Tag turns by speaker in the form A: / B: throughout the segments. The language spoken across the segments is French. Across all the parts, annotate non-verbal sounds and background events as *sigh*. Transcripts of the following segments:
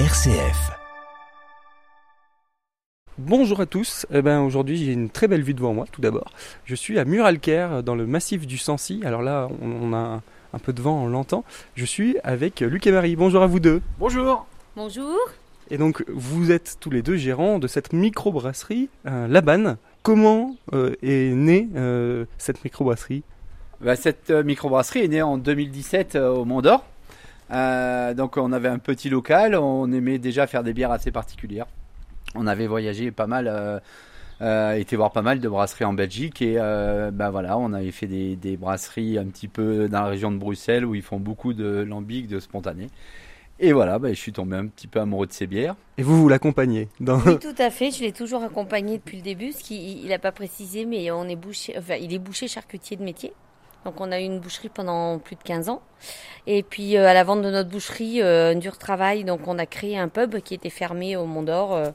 A: RCF.
B: Bonjour à tous. Eh ben, aujourd'hui, j'ai une très belle vue devant moi, tout d'abord. Je suis à Muralcaire, dans le massif du Sancy. Alors là, on, on a un, un peu de vent, on l'entend. Je suis avec Luc et Marie. Bonjour à vous deux.
C: Bonjour
D: Bonjour.
B: Et donc, vous êtes tous les deux gérants de cette microbrasserie euh, Labanne. Comment euh, est née euh, cette microbrasserie?
C: Bah, Cette euh, microbrasserie est née en 2017 euh, au Mont d'Or. Euh, donc on avait un petit local, on aimait déjà faire des bières assez particulières. On avait voyagé pas mal, euh, euh, été voir pas mal de brasseries en Belgique et euh, bah voilà, on avait fait des, des brasseries un petit peu dans la région de Bruxelles où ils font beaucoup de lambic, de spontané. Et voilà, bah, je suis tombé un petit peu amoureux de ces bières.
B: Et vous, vous l'accompagnez dans...
D: Oui, tout à fait. Je l'ai toujours accompagné depuis le début, ce qu'il n'a pas précisé, mais on est enfin, il est boucher charcutier de métier. Donc on a eu une boucherie pendant plus de 15 ans. Et puis euh, à la vente de notre boucherie, euh, un dur travail, donc on a créé un pub qui était fermé au Mont d'Or. euh,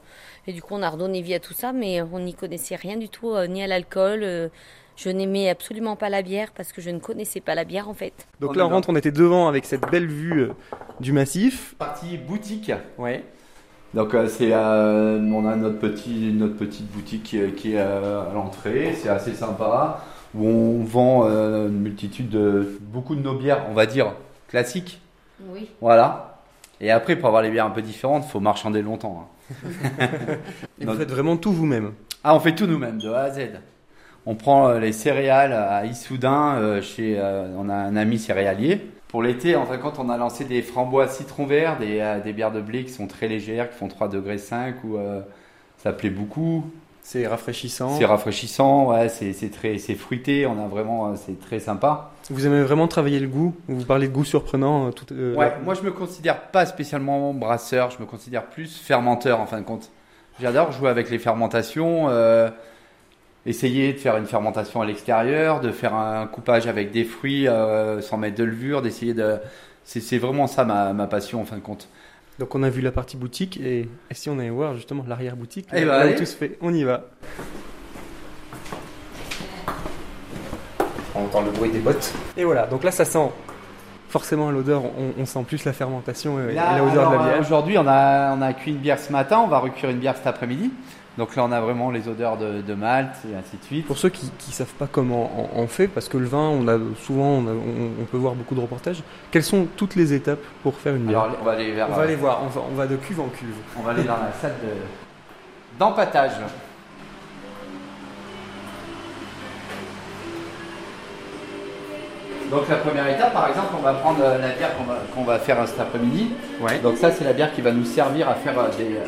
D: et du coup on a redonné vie à tout ça, mais on n'y connaissait rien du tout, euh, ni à l'alcool. euh, je n'aimais absolument pas la bière parce que je ne connaissais pas la bière en fait.
B: Donc
C: On
B: là, on rentre, on était devant avec cette belle vue euh, du massif.
C: Partie boutique.
B: Ouais.
C: Donc euh, c'est euh, on a notre petit notre petite boutique qui, est- qui est euh, à l'entrée, c'est assez sympa où on vend euh, une multitude de beaucoup de nos bières, on va dire classiques.
D: Oui.
C: Voilà. Et après pour avoir les bières un peu différentes, faut marchander longtemps. hein. *laughs*
B: Et vous faites vraiment tout vous-même.
C: Ah, on fait tout nous-mêmes de A à Z. On prend euh, les céréales à Issoudun euh, chez euh, on a un ami céréalier. Pour l'été, en fin de compte, on a lancé des framboises citron vert, des, euh, des bières de blé qui sont très légères, qui font 3 degrés 5 ou euh, ça plaît beaucoup.
B: C'est rafraîchissant.
C: C'est rafraîchissant, ouais, c'est très c'est fruité, on a vraiment euh, c'est très sympa.
B: Vous aimez vraiment travailler le goût? Vous parlez de goût surprenant euh, tout, euh,
C: Ouais, moi je me considère pas spécialement brasseur, je me considère plus fermenteur en fin de compte. J'adore jouer avec les fermentations, euh, essayer de faire une fermentation à l'extérieur, de faire un coupage avec des fruits euh, sans mettre de levure, d'essayer de. C'est c'est vraiment ça ma, ma passion en fin de compte.
B: Donc on a vu la partie boutique et, et si on allait voir justement l'arrière-boutique,
C: Eh
B: là,
C: ben,
B: là où
C: allez.
B: tout se fait, on y va. On entend le bruit des bottes. Et voilà, donc là ça sent forcément à l'odeur, on, on sent plus la fermentation et, et
C: Là,
B: la odeur de la
C: alors, euh,
B: bière.
C: Aujourd'hui, on a, on a cuit une bière ce matin, on va recuire une bière cet après-midi. Donc là, on a vraiment les odeurs de, de malt et ainsi de suite.
B: Pour ceux qui ne savent pas comment on, on fait, parce que le vin, on a souvent, on, a- on- on peut voir beaucoup de reportages, quelles sont toutes les étapes pour faire une bière
C: Alors, on va aller vers.
B: On va aller voir, on va, on va de cuve en cuve.
C: On va aller dans la salle de d'empattage. Donc la première étape, par exemple, on va prendre euh, la bière qu'on va, faire euh, cet après-midi.
B: Ouais.
C: Donc ça, c'est la bière qui va nous servir à faire euh, des, euh,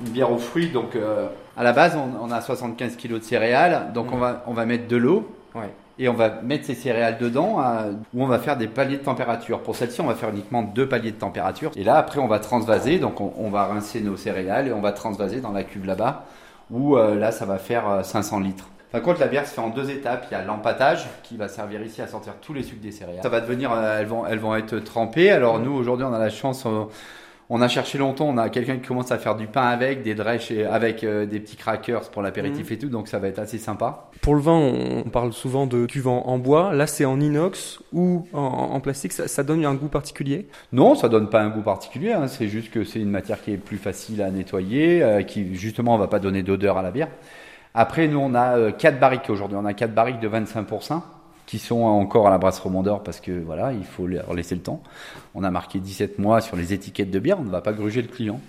C: une bière aux fruits. Donc euh, à la base, on, on a 75 kg de céréales. Donc on, va, on va mettre de l'eau.
B: Ouais.
C: Et on va mettre ces céréales dedans, euh, où on va faire des paliers de température. Pour celle-ci, on va faire uniquement deux paliers de température. Et là, après, on va transvaser. Donc, on, on va rincer nos céréales et on va transvaser dans la cuve là-bas, où euh, là, ça va faire euh, 500 litres. Par contre, la bière se fait en deux étapes. Il y a l'empattage qui va servir ici à sortir tous les sucres des céréales. Ça va devenir, euh, elles vont, elles vont être trempées. Alors nous, aujourd'hui, on a la chance. On a cherché longtemps, on a quelqu'un qui commence à faire du pain avec, des drèches et- avec euh, des petits crackers pour l'apéritif et tout, donc ça va être assez sympa.
B: Pour le vin, on on parle souvent de cuve en, en bois. Là, c'est en inox ou en, en plastique. Ça, ça donne un goût particulier?
C: Non, ça donne pas un goût particulier. hein. C'est juste que c'est une matière qui est plus facile à nettoyer, euh, qui justement va pas donner d'odeur à la bière. Après, nous on a euh, quatre barriques aujourd'hui. On a quatre barriques de 25% qui sont encore à la brasserie Mont d'Or parce que voilà, il faut leur laisser le temps. On a marqué 17 mois sur les étiquettes de bière. On ne va pas gruger le client.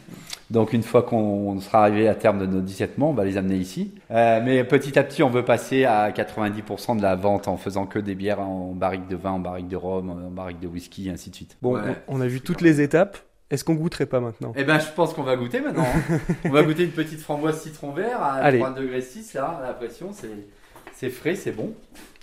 C: Donc une fois qu'on sera arrivé à terme de nos 17 mois, on va les amener ici. Euh, mais petit à petit, on veut passer à 90% de la vente en faisant que des bières en barrique de vin, en barrique de rhum, en barrique de whisky, et ainsi de suite.
B: Bon,
C: Ouais.
B: on, a vu toutes les étapes. Est-ce qu'on goûterait pas maintenant?
C: Eh ben, je pense qu'on va goûter maintenant. hein. *laughs* on va goûter une petite framboise citron vert à
B: Allez.
C: 3 degrés 6 là, la pression, c'est c'est frais, c'est bon.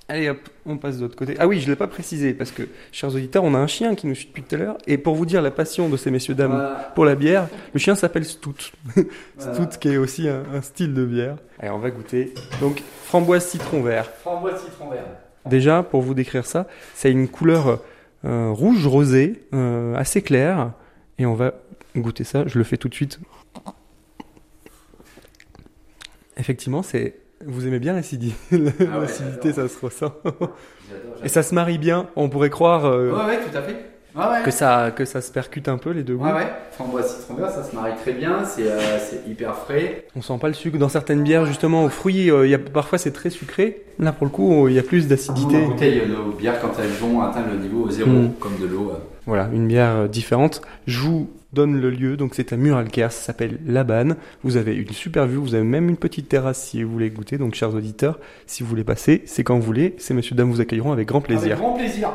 B: Allez hop, on passe de l'autre côté. Ah oui, je l'ai pas précisé parce que, chers auditeurs, on a un chien qui nous suit depuis tout à l'heure. Et pour vous dire la passion de ces messieurs dames
C: Voilà.
B: pour la bière, le chien s'appelle Stout. *laughs*
C: Voilà.
B: Stout qui est aussi un, un style de bière. Allez, on va goûter. Donc, framboise citron vert.
C: Framboise citron vert.
B: Déjà, pour vous décrire ça, c'est une couleur euh, rouge rosé, euh, assez claire. Et on va goûter ça. Je le fais tout de suite. Effectivement, c'est. Vous aimez bien l'acidité, *laughs*
C: Ah ouais,
B: l'acidité, ça se ressent. *laughs* Et ça se marie bien. On pourrait croire. euh,
C: Ouais, ouais, tout à fait. Ah ouais.
B: que ça que ça se percute un peu les deux goûts.
C: Ouais, ouais. Framboise citron vert, ça se marie très bien. C'est euh, hyper frais.
B: On sent pas le sucre dans certaines bières justement aux fruits. euh, y a, parfois c'est très sucré. Là pour le coup il y a plus d'acidité.
C: en bouteille, nos bières, quand elles vont atteindre le niveau zéro,
B: Mm.
C: comme de l'eau. euh,
B: Voilà une bière euh, différente. Je vous donne le lieu donc c'est à Muralcaire. Ça s'appelle La Banne. Vous avez une super vue. Vous avez même une petite terrasse si vous voulez goûter. Donc chers auditeurs, si vous voulez passer, c'est quand vous voulez. Ces messieurs dames vous accueilleront avec grand plaisir.
C: Avec grand plaisir.